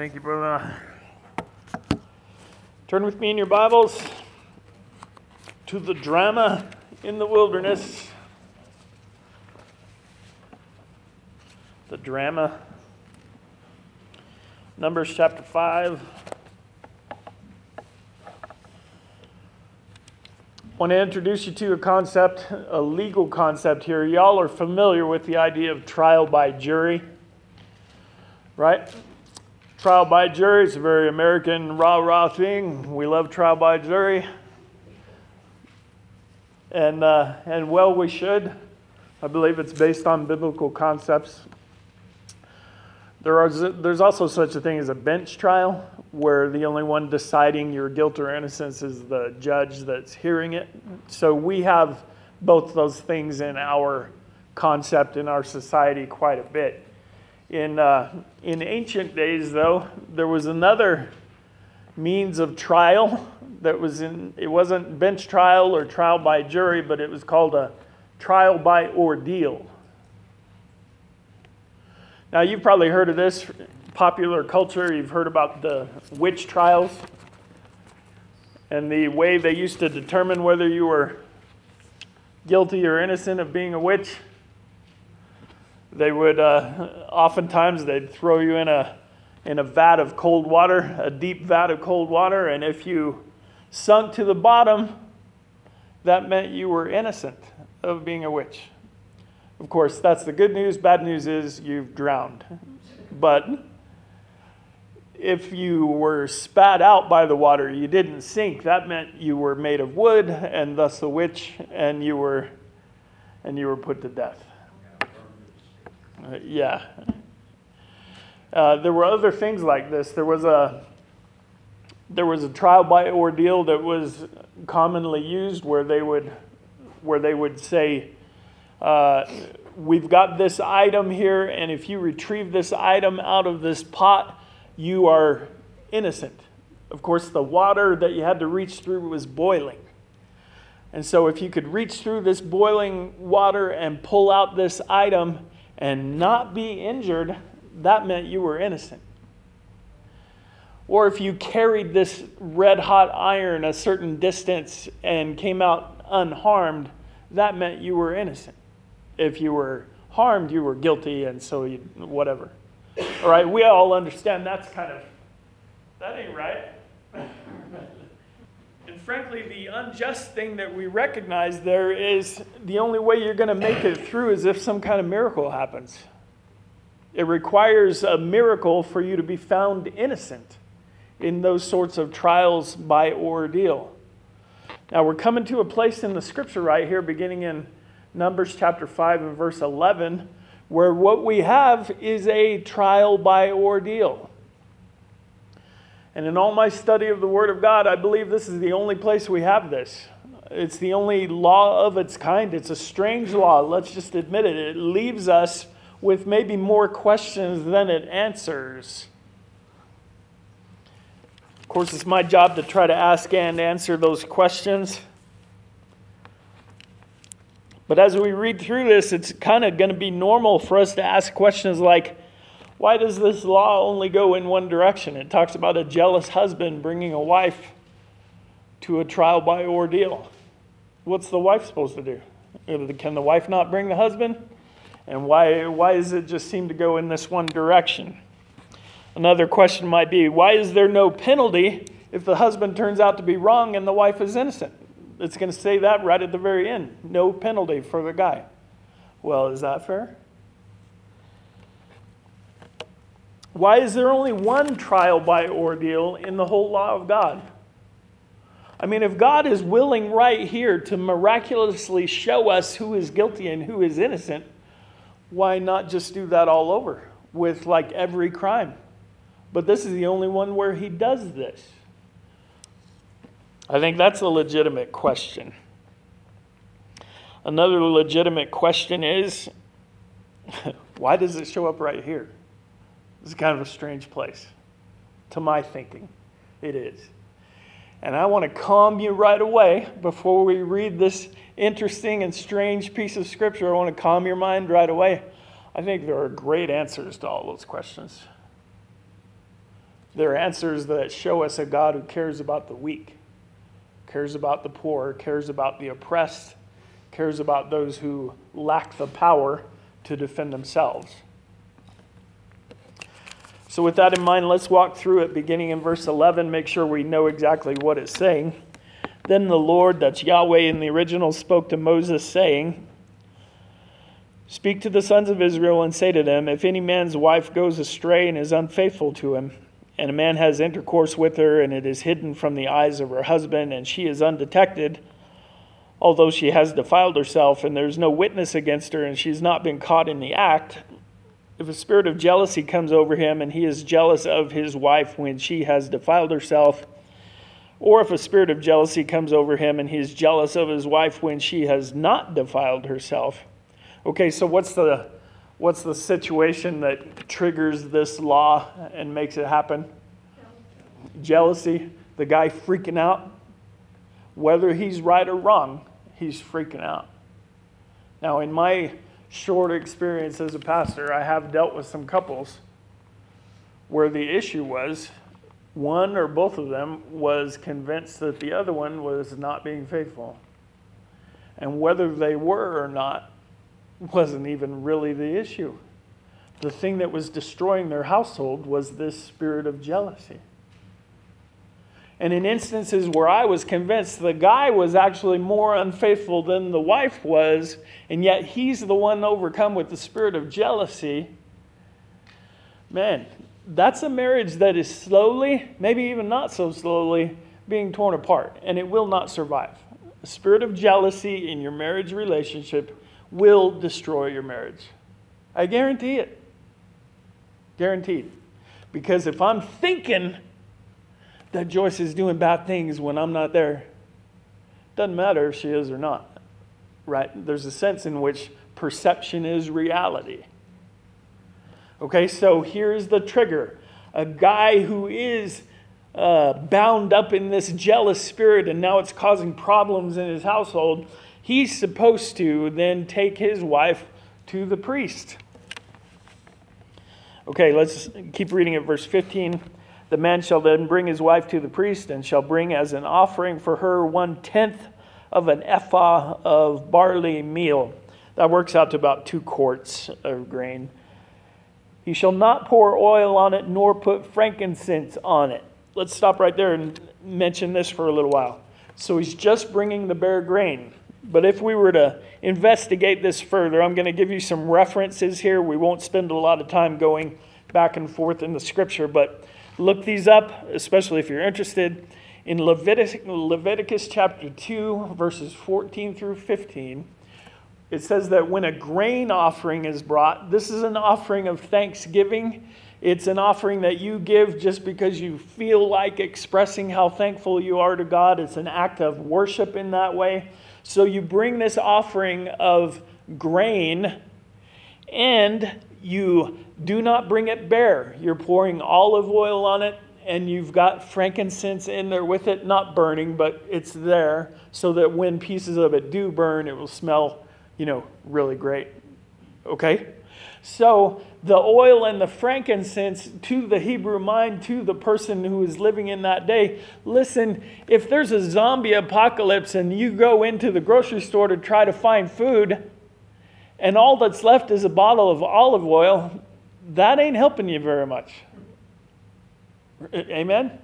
Thank you, brother. Turn with me in your Bibles to the drama in the wilderness. The drama. Numbers chapter 5. I want to introduce you to a concept, a legal concept here. Y'all are familiar with the idea of trial by jury, right? Trial by jury is a very American rah rah thing. We love trial by jury. And, uh, and well, we should. I believe it's based on biblical concepts. There are, there's also such a thing as a bench trial, where the only one deciding your guilt or innocence is the judge that's hearing it. So we have both those things in our concept in our society quite a bit. In, uh, in ancient days, though, there was another means of trial that was in, it wasn't bench trial or trial by jury, but it was called a trial by ordeal. Now, you've probably heard of this popular culture. You've heard about the witch trials and the way they used to determine whether you were guilty or innocent of being a witch they would uh, oftentimes they'd throw you in a in a vat of cold water, a deep vat of cold water, and if you sunk to the bottom, that meant you were innocent of being a witch. Of course, that's the good news. Bad news is you've drowned. But if you were spat out by the water, you didn't sink. That meant you were made of wood and thus a witch, and you were and you were put to death. Uh, yeah. Uh, there were other things like this. There was a there was a trial by ordeal that was commonly used where they would where they would say uh, we've got this item here and if you retrieve this item out of this pot you are innocent of course the water that you had to reach through was boiling and so if you could reach through this boiling water and pull out this item and not be injured, that meant you were innocent. Or if you carried this red hot iron a certain distance and came out unharmed, that meant you were innocent. If you were harmed, you were guilty, and so you, whatever. All right, we all understand that's kind of, that ain't right. Frankly, the unjust thing that we recognize there is the only way you're going to make it through is if some kind of miracle happens. It requires a miracle for you to be found innocent in those sorts of trials by ordeal. Now, we're coming to a place in the scripture right here, beginning in Numbers chapter 5 and verse 11, where what we have is a trial by ordeal. And in all my study of the Word of God, I believe this is the only place we have this. It's the only law of its kind. It's a strange law. Let's just admit it. It leaves us with maybe more questions than it answers. Of course, it's my job to try to ask and answer those questions. But as we read through this, it's kind of going to be normal for us to ask questions like, why does this law only go in one direction? It talks about a jealous husband bringing a wife to a trial by ordeal. What's the wife supposed to do? Uh, can the wife not bring the husband? And why, why does it just seem to go in this one direction? Another question might be why is there no penalty if the husband turns out to be wrong and the wife is innocent? It's going to say that right at the very end. No penalty for the guy. Well, is that fair? Why is there only one trial by ordeal in the whole law of God? I mean, if God is willing right here to miraculously show us who is guilty and who is innocent, why not just do that all over with like every crime? But this is the only one where he does this. I think that's a legitimate question. Another legitimate question is why does it show up right here? This is kind of a strange place. To my thinking, it is. And I want to calm you right away before we read this interesting and strange piece of scripture. I want to calm your mind right away. I think there are great answers to all those questions. There are answers that show us a God who cares about the weak, cares about the poor, cares about the oppressed, cares about those who lack the power to defend themselves. So, with that in mind, let's walk through it beginning in verse 11, make sure we know exactly what it's saying. Then the Lord, that's Yahweh in the original, spoke to Moses, saying, Speak to the sons of Israel and say to them, If any man's wife goes astray and is unfaithful to him, and a man has intercourse with her, and it is hidden from the eyes of her husband, and she is undetected, although she has defiled herself, and there's no witness against her, and she's not been caught in the act, if a spirit of jealousy comes over him and he is jealous of his wife when she has defiled herself, or if a spirit of jealousy comes over him and he is jealous of his wife when she has not defiled herself. Okay, so what's the what's the situation that triggers this law and makes it happen? Jealousy, the guy freaking out. Whether he's right or wrong, he's freaking out. Now, in my short experience as a pastor, I have dealt with some couples where the issue was one or both of them was convinced that the other one was not being faithful. And whether they were or not wasn't even really the issue. The thing that was destroying their household was this spirit of jealousy. And in instances where I was convinced the guy was actually more unfaithful than the wife was, and yet he's the one overcome with the spirit of jealousy, man, that's a marriage that is slowly, maybe even not so slowly, being torn apart, and it will not survive. The spirit of jealousy in your marriage relationship will destroy your marriage. I guarantee it. Guaranteed. Because if I'm thinking that Joyce is doing bad things when I'm not there. Doesn't matter if she is or not, right? There's a sense in which perception is reality. Okay, so here's the trigger a guy who is uh, bound up in this jealous spirit and now it's causing problems in his household. He's supposed to then take his wife to the priest. Okay, let's keep reading at verse 15. The man shall then bring his wife to the priest and shall bring as an offering for her one tenth of an ephah of barley meal. That works out to about two quarts of grain. He shall not pour oil on it nor put frankincense on it. Let's stop right there and mention this for a little while. So he's just bringing the bare grain. But if we were to investigate this further, I'm going to give you some references here. We won't spend a lot of time going back and forth in the scripture, but Look these up, especially if you're interested. In Leviticus, Leviticus chapter 2, verses 14 through 15, it says that when a grain offering is brought, this is an offering of thanksgiving. It's an offering that you give just because you feel like expressing how thankful you are to God. It's an act of worship in that way. So you bring this offering of grain and you do not bring it bare. You're pouring olive oil on it, and you've got frankincense in there with it, not burning, but it's there so that when pieces of it do burn, it will smell, you know, really great. Okay? So the oil and the frankincense to the Hebrew mind, to the person who is living in that day. Listen, if there's a zombie apocalypse and you go into the grocery store to try to find food, and all that's left is a bottle of olive oil, that ain't helping you very much. Amen?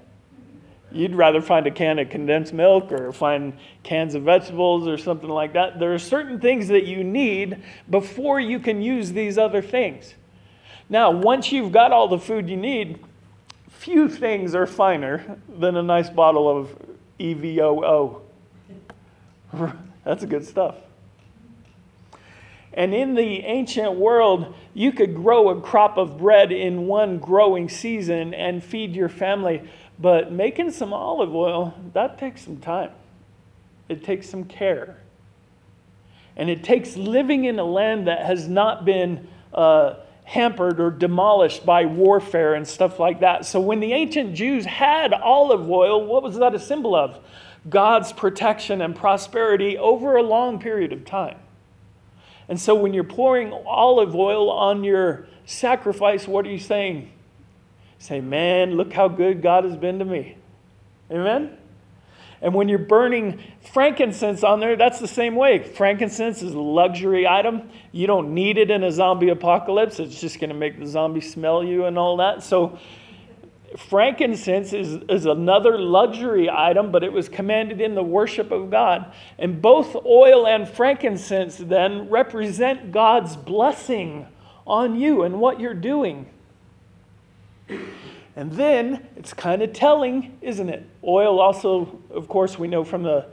You'd rather find a can of condensed milk or find cans of vegetables or something like that. There are certain things that you need before you can use these other things. Now, once you've got all the food you need, few things are finer than a nice bottle of EVOO. That's good stuff. And in the ancient world, you could grow a crop of bread in one growing season and feed your family. But making some olive oil, that takes some time. It takes some care. And it takes living in a land that has not been uh, hampered or demolished by warfare and stuff like that. So when the ancient Jews had olive oil, what was that a symbol of? God's protection and prosperity over a long period of time. And so when you're pouring olive oil on your sacrifice, what are you saying? Say, man, look how good God has been to me. Amen? And when you're burning frankincense on there, that's the same way. Frankincense is a luxury item. You don't need it in a zombie apocalypse. It's just going to make the zombie smell you and all that. So, frankincense is, is another luxury item, but it was commanded in the worship of God. And both oil and frankincense then represent God's blessing on you and what you're doing. And then it's kind of telling, isn't it? Oil also, of course, we know from the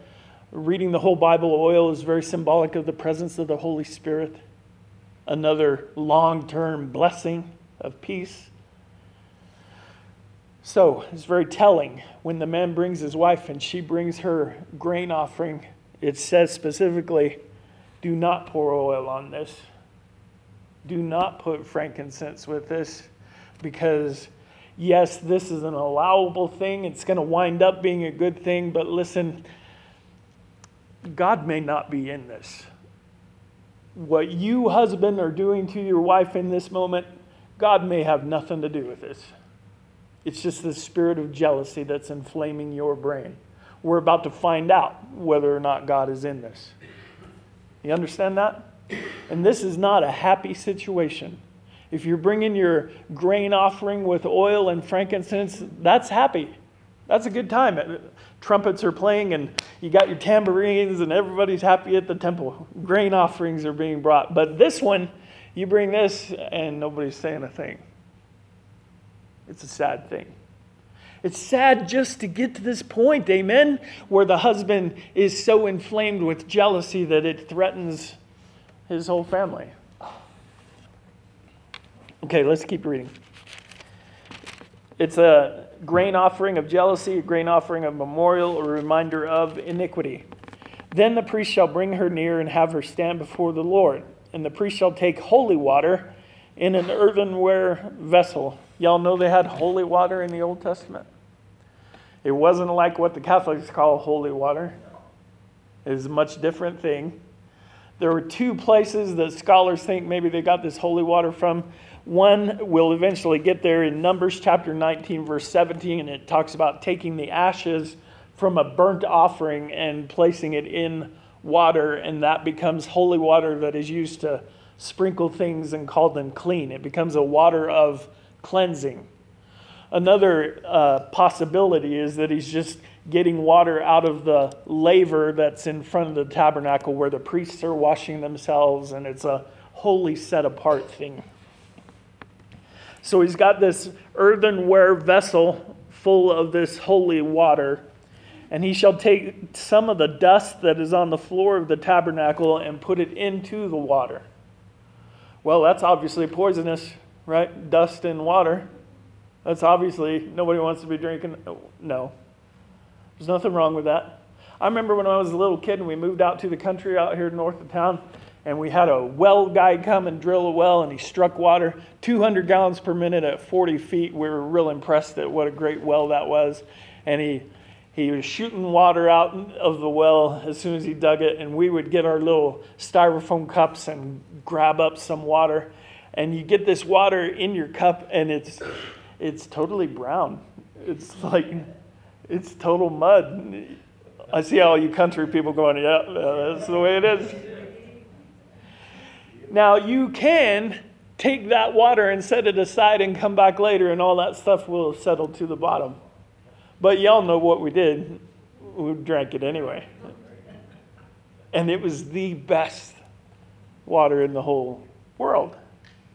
reading the whole Bible, oil is very symbolic of the presence of the Holy Spirit, another long term blessing of peace. So it's very telling when the man brings his wife and she brings her grain offering. It says specifically, do not pour oil on this. Do not put frankincense with this because yes, this is an allowable thing. It's going to wind up being a good thing, but listen, God may not be in this. What you, husband, are doing to your wife in this moment, God may have nothing to do with this. It's just the spirit of jealousy that's inflaming your brain. We're about to find out whether or not God is in this. You understand that? And this is not a happy situation. If you're bringing your grain offering with oil and frankincense, that's happy. That's a good time. Uh, trumpets are playing and you got your tambourines and everybody's happy at the temple. Grain offerings are being brought. But this one, you bring this and nobody's saying a thing. It's a sad thing. It's sad just to get to this point, amen, where the husband is so inflamed with jealousy that it threatens his whole family. Okay, let's keep reading. It's a grain offering of jealousy, a grain offering of memorial, a reminder of iniquity. Then the priest shall bring her near and have her stand before the Lord. And the priest shall take holy water in an earthenware vessel. Y'all know they had holy water in the Old Testament? It wasn't like what the Catholics call holy water, it was a much different thing. There were two places that scholars think maybe they got this holy water from. One will eventually get there in Numbers chapter 19, verse 17, and it talks about taking the ashes from a burnt offering and placing it in water, and that becomes holy water that is used to sprinkle things and call them clean. It becomes a water of cleansing. Another uh, possibility is that he's just getting water out of the laver that's in front of the tabernacle where the priests are washing themselves, and it's a holy set apart thing. So he's got this earthenware vessel full of this holy water. And he shall take some of the dust that is on the floor of the tabernacle and put it into the water. Well, that's obviously poisonous, right? Dust and water. That's obviously, nobody wants to be drinking. Uh, no. There's nothing wrong with that. I remember when I was a little kid and we moved out to the country out here north of town and we had a well guy come and drill a well and he struck water 200 gallons per minute at 40 feet we were real impressed at what a great well that was and he he was shooting water out of the well as soon as he dug it and we would get our little styrofoam cups and grab up some water and you get this water in your cup and it's it's totally brown it's like it's total mud i see all you country people going yeah that's the way it is now, you can take that water and set it aside and come back later, and all that stuff will settle to the bottom. But y'all know what we did. We drank it anyway. And it was the best water in the whole world.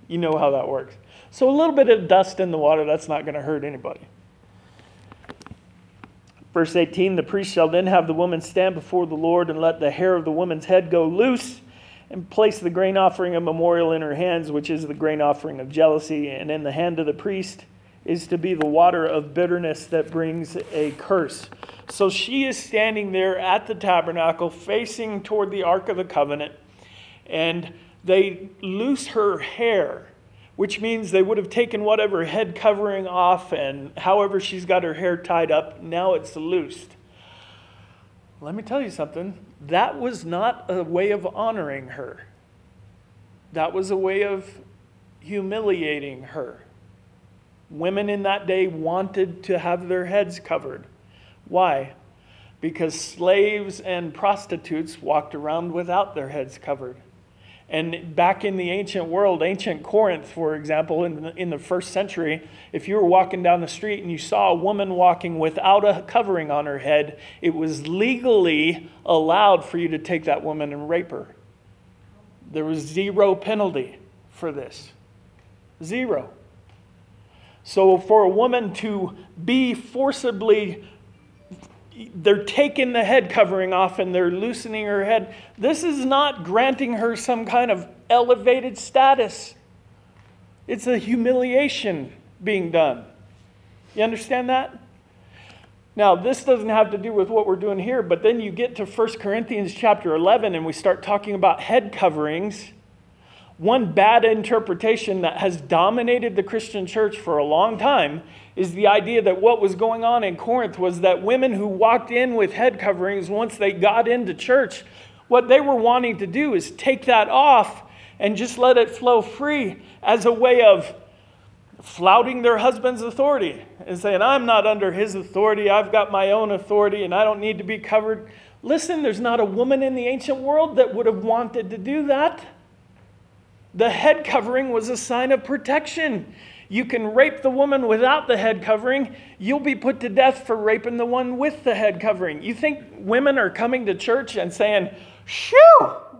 You know how that works. So, a little bit of dust in the water, that's not going to hurt anybody. Verse 18 The priest shall then have the woman stand before the Lord and let the hair of the woman's head go loose and place the grain offering of memorial in her hands, which is the grain offering of jealousy, and in the hand of the priest is to be the water of bitterness that brings a curse. So she is standing there at the tabernacle, facing toward the Ark of the Covenant, and they loose her hair, which means they would have taken whatever head covering off, and however she's got her hair tied up, now it's loosed. Let me tell you something that was not a way of honoring her, that was a way of humiliating her. Women in that day wanted to have their heads covered. Why? Because slaves and prostitutes walked around without their heads covered. And back in the ancient world, ancient Corinth, for example, in the, in the first century, if you were walking down the street and you saw a woman walking without a covering on her head, it was legally allowed for you to take that woman and rape her. There was zero penalty for this. Zero. So for a woman to be forcibly they're taking the head covering off and they're loosening her head. This is not granting her some kind of elevated status. It's a humiliation being done. You understand that? Now, this doesn't have to do with what we're doing here, but then you get to 1 Corinthians chapter 11 and we start talking about head coverings. One bad interpretation that has dominated the Christian church for a long time is the idea that what was going on in Corinth was that women who walked in with head coverings, once they got into church, what they were wanting to do is take that off and just let it flow free as a way of flouting their husband's authority and saying, I'm not under his authority, I've got my own authority, and I don't need to be covered. Listen, there's not a woman in the ancient world that would have wanted to do that. The head covering was a sign of protection. You can rape the woman without the head covering, you'll be put to death for raping the one with the head covering. You think women are coming to church and saying, Shoo,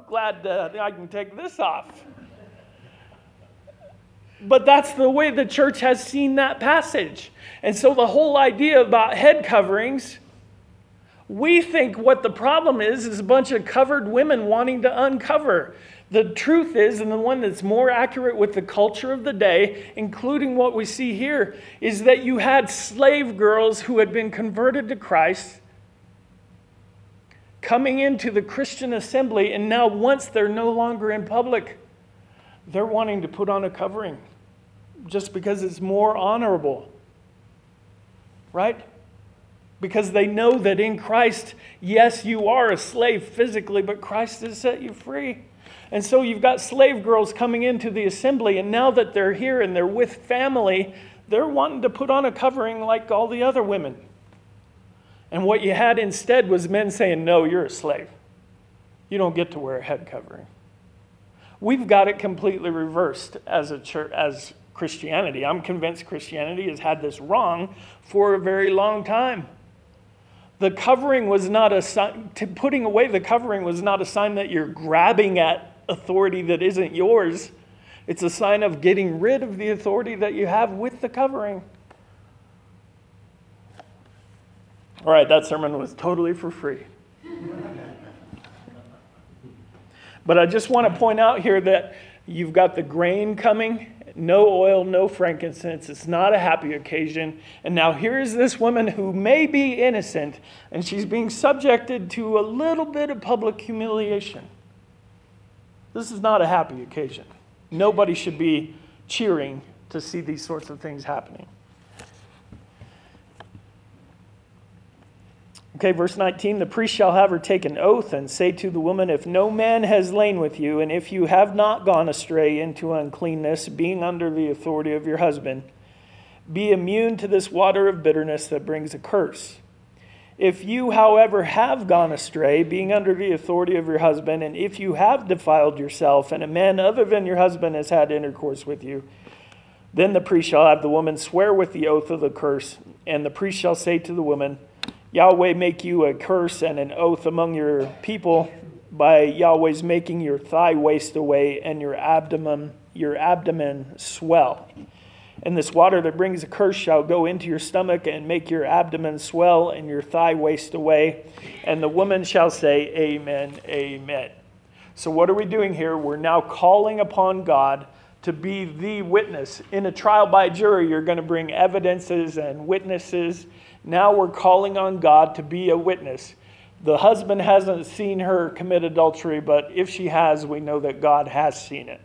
glad uh, I can take this off. But that's the way the church has seen that passage. And so the whole idea about head coverings, we think what the problem is is a bunch of covered women wanting to uncover. The truth is, and the one that's more accurate with the culture of the day, including what we see here, is that you had slave girls who had been converted to Christ coming into the Christian assembly, and now once they're no longer in public, they're wanting to put on a covering just because it's more honorable. Right? Because they know that in Christ, yes, you are a slave physically, but Christ has set you free. And so you've got slave girls coming into the assembly, and now that they're here and they're with family, they're wanting to put on a covering like all the other women. And what you had instead was men saying, No, you're a slave. You don't get to wear a head covering. We've got it completely reversed as a church, as Christianity. I'm convinced Christianity has had this wrong for a very long time. The covering was not a sign, putting away the covering was not a sign that you're grabbing at authority that isn't yours. It's a sign of getting rid of the authority that you have with the covering. All right, that sermon was totally for free. but I just want to point out here that you've got the grain coming no oil, no frankincense. It's not a happy occasion. And now here is this woman who may be innocent, and she's being subjected to a little bit of public humiliation. This is not a happy occasion. Nobody should be cheering to see these sorts of things happening. Okay, verse 19 the priest shall have her take an oath and say to the woman, If no man has lain with you, and if you have not gone astray into uncleanness, being under the authority of your husband, be immune to this water of bitterness that brings a curse. If you, however, have gone astray, being under the authority of your husband, and if you have defiled yourself, and a man other than your husband has had intercourse with you, then the priest shall have the woman swear with the oath of the curse, and the priest shall say to the woman, Yahweh make you a curse and an oath among your people by Yahweh's making your thigh waste away and your abdomen your abdomen swell. And this water that brings a curse shall go into your stomach and make your abdomen swell and your thigh waste away. And the woman shall say, Amen, Amen. So, what are we doing here? We're now calling upon God to be the witness. In a trial by jury, you're going to bring evidences and witnesses. Now we're calling on God to be a witness. The husband hasn't seen her commit adultery, but if she has, we know that God has seen it.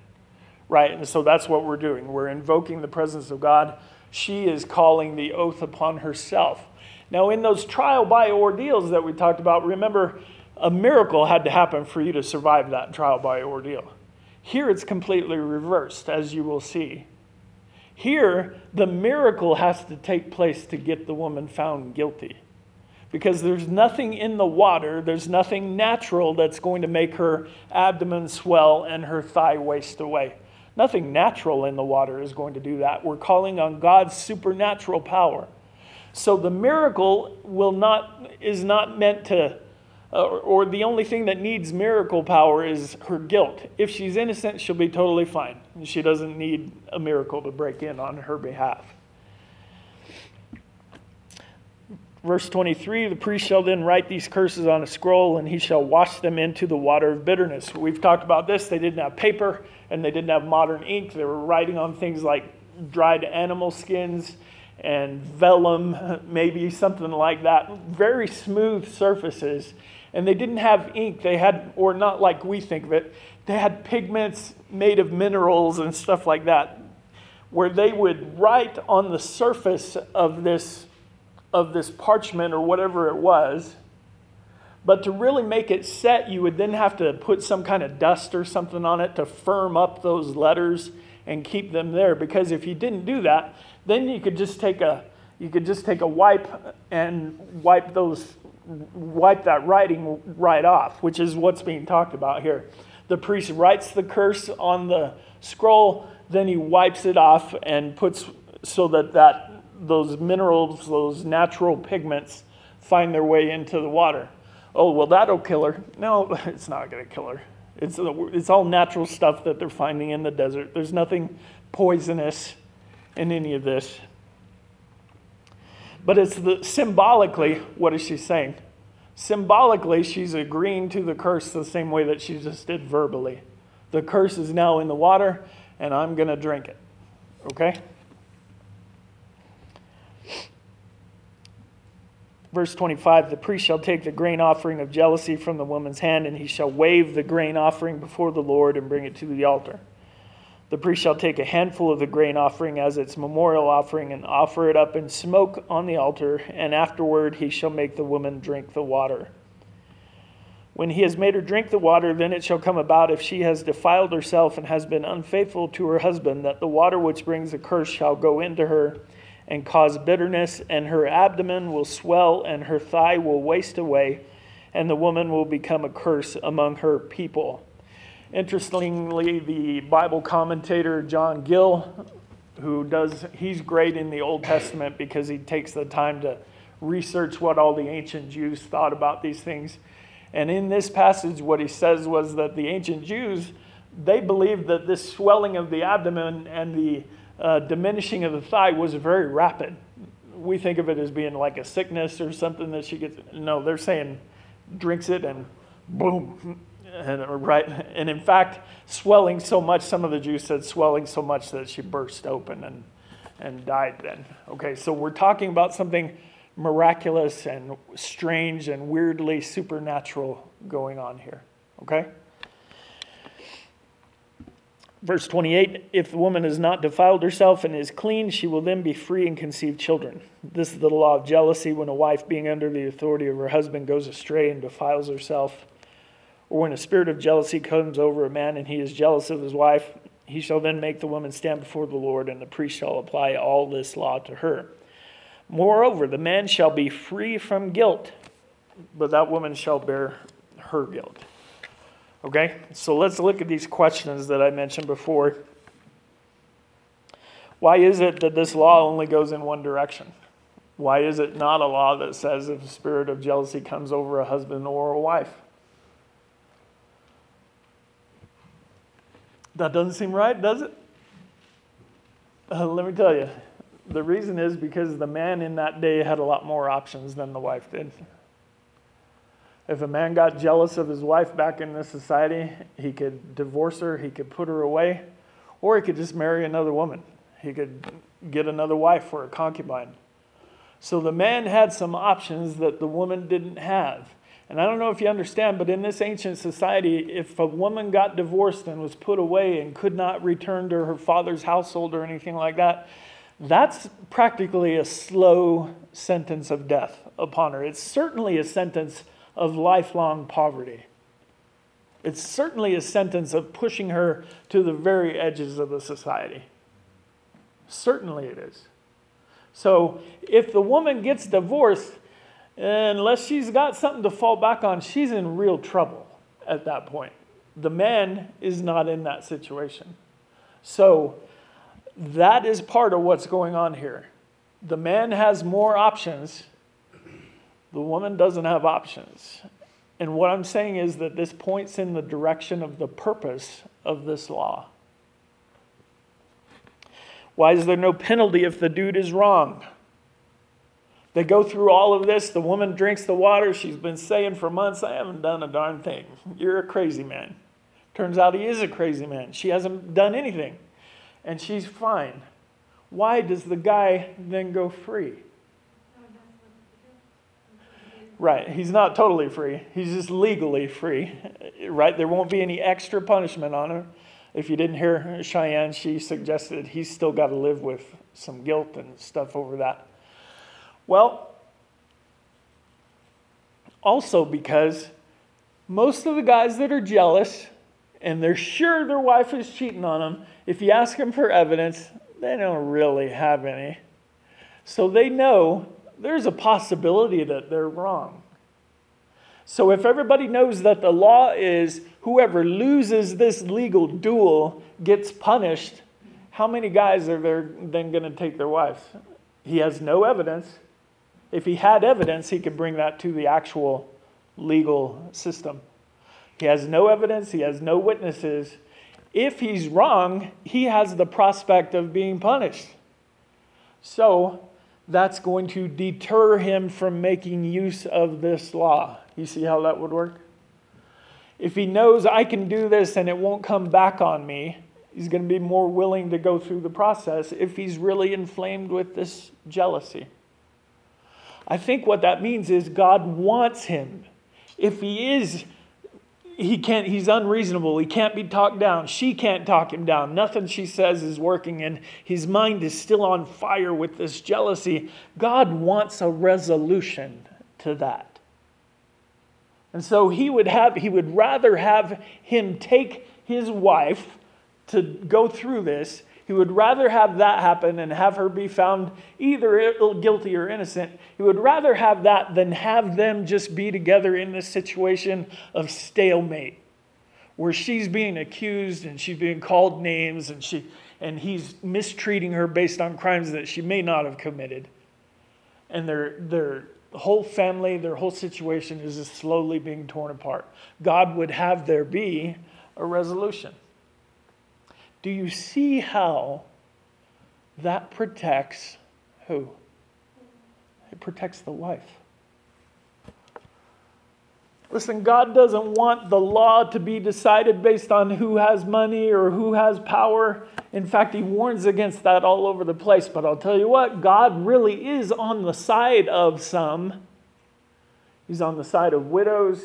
Right? And so that's what we're doing. We're invoking the presence of God. She is calling the oath upon herself. Now, in those trial by ordeals that we talked about, remember, a miracle had to happen for you to survive that trial by ordeal. Here it's completely reversed, as you will see. Here, the miracle has to take place to get the woman found guilty. Because there's nothing in the water, there's nothing natural that's going to make her abdomen swell and her thigh waste away. Nothing natural in the water is going to do that. We're calling on God's supernatural power. So the miracle will not, is not meant to or, or the only thing that needs miracle power is her guilt. If she's innocent, she'll be totally fine. She doesn't need a miracle to break in on her behalf. Verse 23 The priest shall then write these curses on a scroll, and he shall wash them into the water of bitterness. We've talked about this. They didn't have paper, and they didn't have modern ink. They were writing on things like dried animal skins and vellum, maybe something like that. Very smooth surfaces and they didn't have ink. They had, or not like we think of it, they had pigments made of minerals and stuff like that, where they would write on the surface of this, of this parchment or whatever it was. But to really make it set, you would then have to put some kind of dust or something on it to firm up those letters and keep them there. Because if you didn't do that, then you could just take a you could just take a wipe and wipe those wipe that writing right off, which is what's being talked about here. The priest writes the curse on the scroll, then he wipes it off and puts so that, that those minerals, those natural pigments, find their way into the water. Oh, well, that'll kill her. No, it's not going to kill her. It's, it's all natural stuff that they're finding in the desert. There's nothing poisonous in any of this. But it's the, symbolically, what is she saying? Symbolically, she's agreeing to the curse the same way that she just did verbally. The curse is now in the water, and I'm going to drink it. Okay? Verse 25 The priest shall take the grain offering of jealousy from the woman's hand, and he shall wave the grain offering before the Lord and bring it to the altar. The priest shall take a handful of the grain offering as its memorial offering and offer it up in smoke on the altar, and afterward he shall make the woman drink the water. When he has made her drink the water, then it shall come about, if she has defiled herself and has been unfaithful to her husband, that the water which brings a curse shall go into her and cause bitterness, and her abdomen will swell, and her thigh will waste away, and the woman will become a curse among her people. Interestingly, the Bible commentator John Gill, who does, he's great in the Old Testament because he takes the time to research what all the ancient Jews thought about these things. And in this passage, what he says was that the ancient Jews, they believed that this swelling of the abdomen and the uh, diminishing of the thigh was very rapid. We think of it as being like a sickness or something that she gets. No, they're saying drinks it and boom, and, right, and in fact, swelling so much, some of the Jews said swelling so much that she burst open and, and died then. Okay, so we're talking about something miraculous and strange and weirdly supernatural going on here. Okay? Verse 28 If the woman has not defiled herself and is clean, she will then be free and conceive children. This is the law of jealousy when a wife, being under the authority of her husband, goes astray and defiles herself or when a spirit of jealousy comes over a man and he is jealous of his wife, he shall then make the woman stand before the Lord, and the priest shall apply all this law to her. Moreover, the man shall be free from guilt, but that woman shall bear her guilt. Okay? So let's look at these questions that I mentioned before. Why is it that this law only goes in one direction? Why is it not a law that says if a spirit of jealousy comes over a husband or a wife? That doesn't seem right, does it? Uh, let me tell you. The reason is because the man in that day had a lot more options than the wife did. If a man got jealous of his wife back in this society, he could divorce her, he could put her away, or he could just marry another woman. He could get another wife or a concubine. So the man had some options that the woman didn't have. And I don't know if you understand, but in this ancient society, if a woman got divorced and was put away and could not return to her father's household or anything like that, that's practically a slow sentence of death upon her. It's certainly a sentence of lifelong poverty. It's certainly a sentence of pushing her to the very edges of the society. Certainly it is. So if the woman gets divorced, unless she's got something to fall back on, she's in real trouble at that point. The man is not in that situation. So that is part of what's going on here. The man has more options, the woman doesn't have options. And what I'm saying is that this points in the direction of the purpose of this law. Why is there no penalty if the dude is wrong? They go through all of this. The woman drinks the water. She's been saying for months, I haven't done a darn thing. You're a crazy man. Turns out he is a crazy man. She hasn't done anything. And she's fine. Why does the guy then go free? Right, he's not totally free. He's just legally free. Right? There won't be any extra punishment on him. If you didn't hear Cheyenne, she suggested he's still got to live with some guilt and stuff over that. Well, also because most of the guys that are jealous and they're sure their wife is cheating on them, if you ask them for evidence, they don't really have any. So they know there's a possibility that they're wrong. So if everybody knows that the law is whoever loses this legal duel gets punished, how many guys are there then going to take their wives? He has no evidence. If he had evidence, he could bring that to the actual legal system. He has no evidence, he has no witnesses. If he's wrong, he has the prospect of being punished. So that's going to deter him from making use of this law. You see how that would work? If he knows I can do this and it won't come back on me, he's going to be more willing to go through the process if he's really inflamed with this jealousy. I think what that means is God wants him. If he is, he can't, he's unreasonable. He can't be talked down. She can't talk him down. Nothing she says is working, and his mind is still on fire with this jealousy. God wants a resolution to that. And so he would have, he would rather have him take his wife to go through this he would rather have that happen and have her be found either guilty or innocent. He would rather have that than have them just be together in this situation of stalemate, where she's being accused and she's being called names and, she, and he's mistreating her based on crimes that she may not have committed. And their, their whole family, their whole situation is just slowly being torn apart. God would have there be a resolution. Do you see how that protects who? It protects the wife. Listen, God doesn't want the law to be decided based on who has money or who has power. In fact, He warns against that all over the place. But I'll tell you what, God really is on the side of some. He's on the side of widows,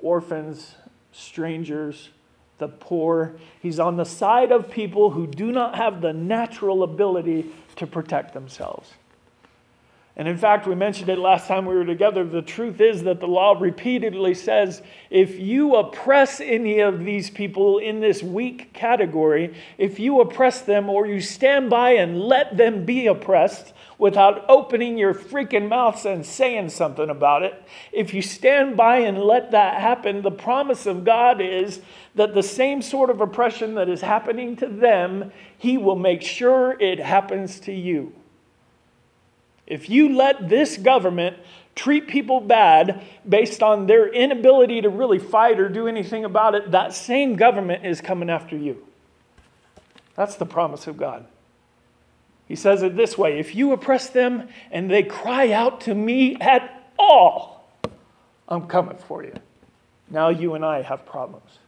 orphans, strangers, the poor. He's on the side of people who do not have the natural ability to protect themselves. And in fact, we mentioned it last time we were together. The truth is that the law repeatedly says if you oppress any of these people in this weak category, if you oppress them or you stand by and let them be oppressed without opening your freaking mouths and saying something about it, if you stand by and let that happen, the promise of God is that the same sort of oppression that is happening to them, He will make sure it happens to you. If you let this government treat people bad based on their inability to really fight or do anything about it, that same government is coming after you. That's the promise of God. He says it this way if you oppress them and they cry out to me at all, I'm coming for you. Now you and I have problems.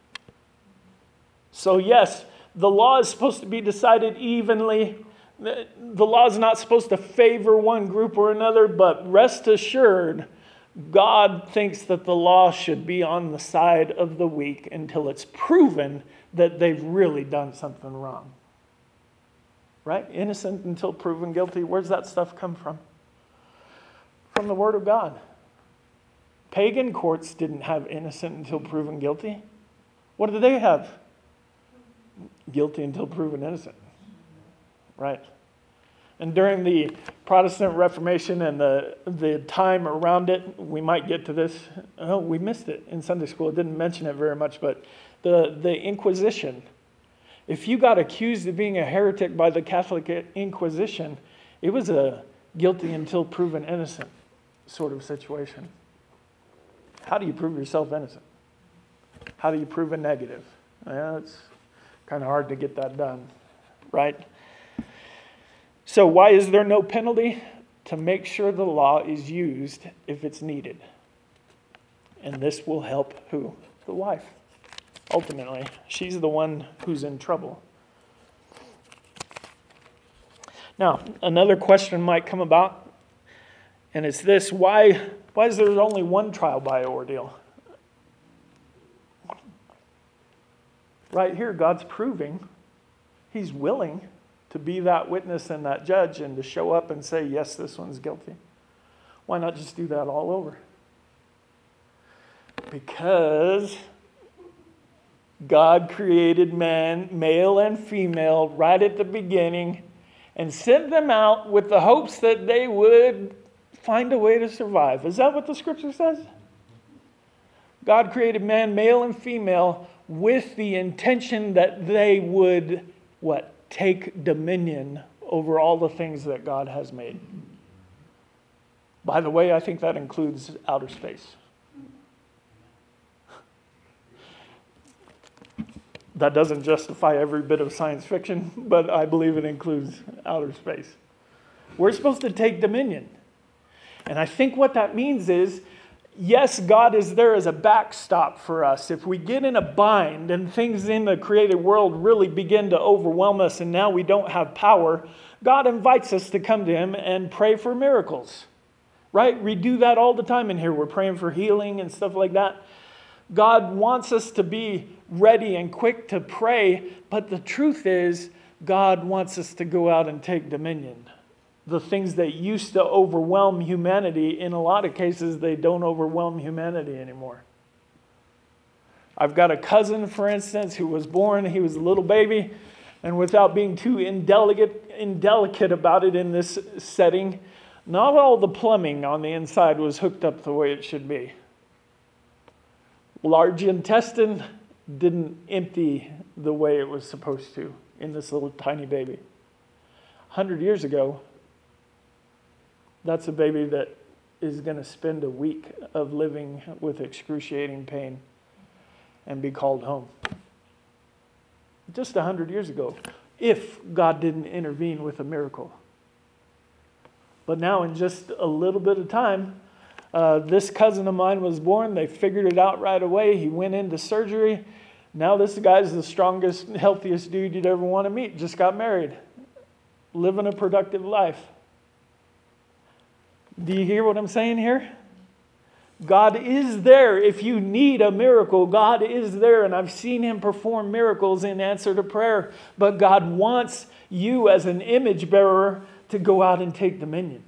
So, yes, the law is supposed to be decided evenly. The law is not supposed to favor one group or another, but rest assured, God thinks that the law should be on the side of the weak until it's proven that they've really done something wrong. Right? Innocent until proven guilty. Where's that stuff come from? From the Word of God. Pagan courts didn't have innocent until proven guilty. What did they have? Guilty until proven innocent. Right? And during the Protestant Reformation and the, the time around it, we might get to this. Oh, we missed it in Sunday school. It didn't mention it very much, but the, the Inquisition. If you got accused of being a heretic by the Catholic Inquisition, it was a guilty until proven innocent sort of situation. How do you prove yourself innocent? How do you prove a negative? Yeah, it's kind of hard to get that done, right? So, why is there no penalty? To make sure the law is used if it's needed. And this will help who? The wife. Ultimately, she's the one who's in trouble. Now, another question might come about, and it's this why, why is there only one trial by ordeal? Right here, God's proving He's willing to be that witness and that judge and to show up and say, yes, this one's guilty. Why not just do that all over? Because God created man, male and female, right at the beginning and sent them out with the hopes that they would find a way to survive. Is that what the scripture says? God created man, male and female, with the intention that they would what? Take dominion over all the things that God has made. By the way, I think that includes outer space. That doesn't justify every bit of science fiction, but I believe it includes outer space. We're supposed to take dominion. And I think what that means is yes, God is there as a backstop for us. If we get in a bind and things in the created world really begin to overwhelm us and now we don't have power, God invites us to come to Him and pray for miracles. Right? We do that all the time in here. We're praying for healing and stuff like that. God wants us to be ready and quick to pray, but the truth is, God wants us to go out and take dominion the things that used to overwhelm humanity, in a lot of cases, they don't overwhelm humanity anymore. I've got a cousin, for instance, who was born, he was a little baby, and without being too indelicate, indelicate about it in this setting, not all the plumbing on the inside was hooked up the way it should be. Large intestine didn't empty the way it was supposed to in this little tiny baby. 100 years ago, that's a baby that is going to spend a week of living with excruciating pain and be called home. Just a hundred years ago, if God didn't intervene with a miracle. But now, in just a little bit of time, uh, this cousin of mine was born. They figured it out right away. He went into surgery. Now, this guy's the strongest, healthiest dude you'd ever want to meet. Just got married, living a productive life. Do you hear what I'm saying here? God is there. If you need a miracle, God is there. And I've seen him perform miracles in answer to prayer. But God wants you, as an image bearer, to go out and take dominion.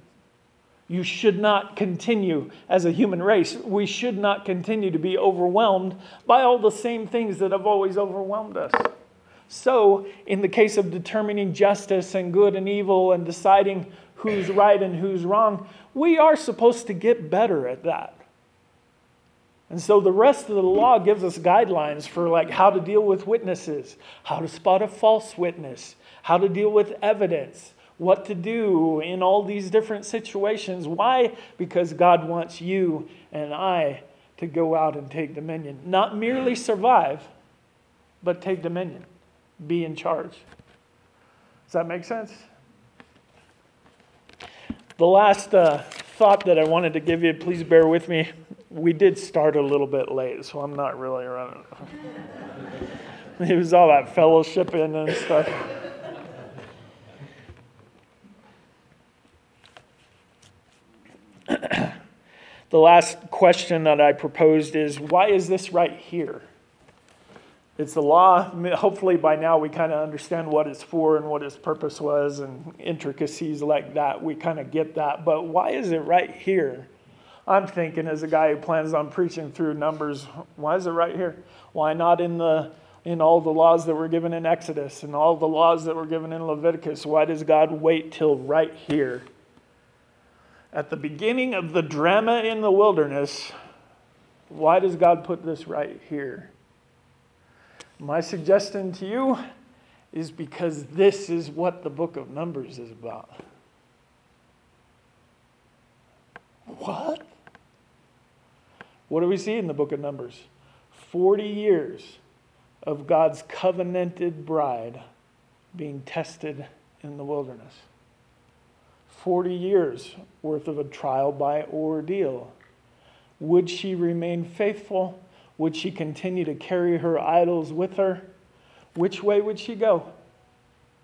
You should not continue as a human race. We should not continue to be overwhelmed by all the same things that have always overwhelmed us. So, in the case of determining justice and good and evil and deciding who's right and who's wrong, we are supposed to get better at that. And so the rest of the law gives us guidelines for like how to deal with witnesses, how to spot a false witness, how to deal with evidence, what to do in all these different situations. Why? Because God wants you and I to go out and take dominion. Not merely survive, but take dominion. Be in charge. Does that make sense? The last uh, thought that I wanted to give you, please bear with me, we did start a little bit late, so I'm not really running. it was all that fellowshipping and stuff. the last question that I proposed is why is this right here? It's the law. Hopefully, by now, we kind of understand what it's for and what its purpose was, and intricacies like that. We kind of get that. But why is it right here? I'm thinking, as a guy who plans on preaching through Numbers, why is it right here? Why not in the in all the laws that were given in Exodus and all the laws that were given in Leviticus? Why does God wait till right here? At the beginning of the drama in the wilderness, why does God put this right here? My suggestion to you is because this is what the book of Numbers is about. What? What do we see in the book of Numbers? 40 years of God's covenanted bride being tested in the wilderness. 40 years worth of a trial by ordeal. Would she remain faithful? Would she continue to carry her idols with her? Which way would she go?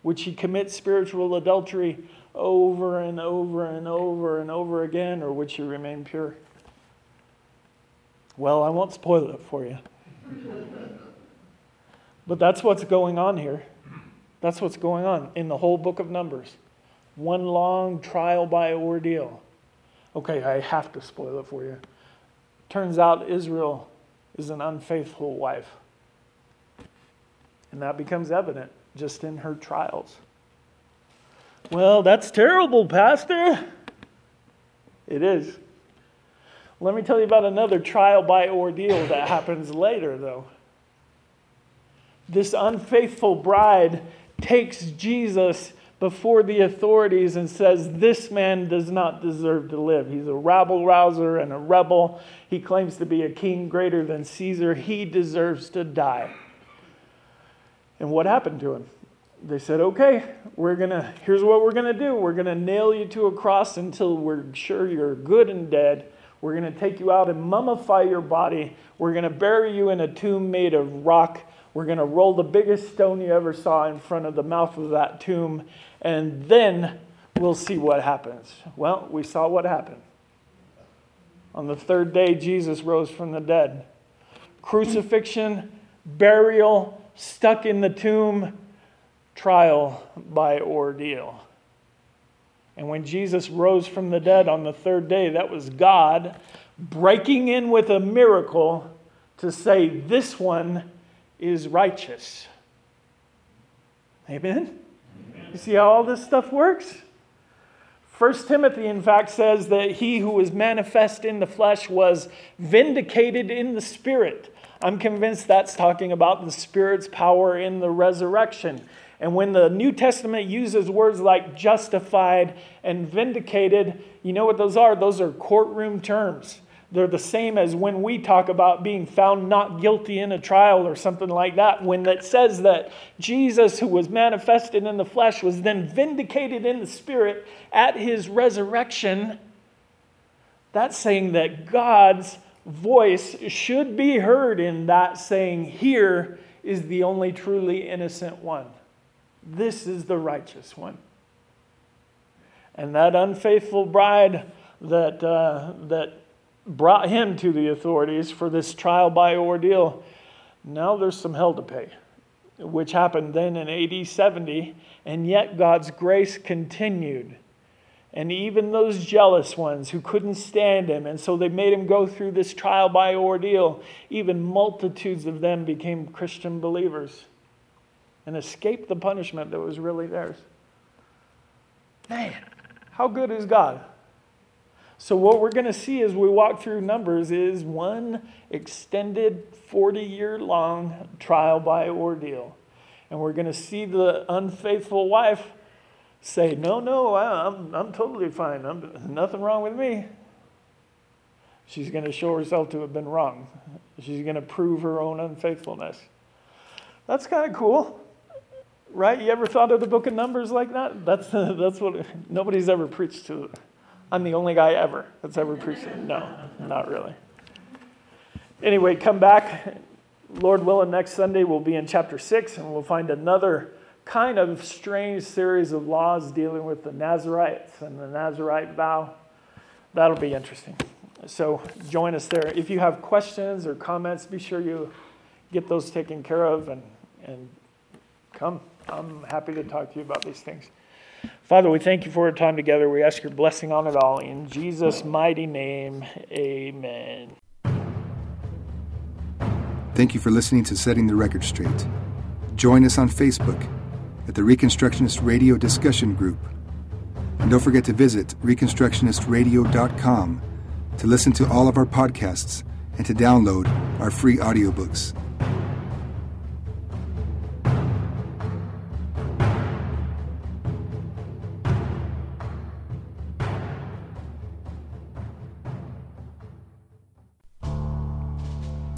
Would she commit spiritual adultery over and over and over and over again, or would she remain pure? Well, I won't spoil it for you. but that's what's going on here. That's what's going on in the whole book of Numbers. One long trial by ordeal. Okay, I have to spoil it for you. Turns out Israel is an unfaithful wife. And that becomes evident just in her trials. Well, that's terrible, Pastor. It is. Let me tell you about another trial by ordeal that happens later, though. This unfaithful bride takes Jesus before the authorities and says, This man does not deserve to live. He's a rabble rouser and a rebel. He claims to be a king greater than Caesar. He deserves to die. And what happened to him? They said, Okay, we're gonna, here's what we're gonna do. We're gonna nail you to a cross until we're sure you're good and dead. We're going to take you out and mummify your body. We're going to bury you in a tomb made of rock. We're going to roll the biggest stone you ever saw in front of the mouth of that tomb. And then we'll see what happens. Well, we saw what happened. On the third day, Jesus rose from the dead. Crucifixion, burial, stuck in the tomb, trial by ordeal. And when Jesus rose from the dead on the third day, that was God breaking in with a miracle to say, This one is righteous. Amen? Amen? You see how all this stuff works? First Timothy, in fact, says that he who was manifest in the flesh was vindicated in the spirit. I'm convinced that's talking about the spirit's power in the resurrection. And when the New Testament uses words like justified and vindicated, you know what those are? Those are courtroom terms. They're the same as when we talk about being found not guilty in a trial or something like that. When it says that Jesus, who was manifested in the flesh, was then vindicated in the spirit at his resurrection, that's saying that God's voice should be heard in that saying, Here is the only truly innocent one. This is the righteous one. And that unfaithful bride that, uh, that brought him to the authorities for this trial by ordeal, now there's some hell to pay, which happened then in AD 70, and yet God's grace continued. And even those jealous ones who couldn't stand him, and so they made him go through this trial by ordeal, even multitudes of them became Christian believers and escaped the punishment that was really theirs. Man, how good is God? So, what we're going to see as we walk through Numbers is one extended 40 year long trial by ordeal. And we're going to see the unfaithful wife say, No, no, I'm, I'm totally fine. I'm, nothing wrong with me. She's going to show herself to have been wrong. She's going to prove her own unfaithfulness. That's kind of cool. Right? You ever thought of the book of Numbers like that? That's, that's what nobody's ever preached to. I'm the only guy ever that's ever preached. No, not really. anyway, come back. Lord willing, next Sunday we'll be in chapter 6 and we'll find another kind of strange series of laws dealing with the Nazarites and the Nazarite vow. That'll be interesting. So join us there. If you have questions or comments, be sure you get those taken care of and, and come. I'm happy to talk to you about these things. Father, we thank you for our time together. We ask your blessing on it all. In Jesus' mighty name, amen. Thank you for listening to Setting the Record Straight. Join us on Facebook at the Reconstructionist Radio Discussion Group. And don't forget to visit ReconstructionistRadio.com to listen to all of our podcasts and to download our free audiobooks.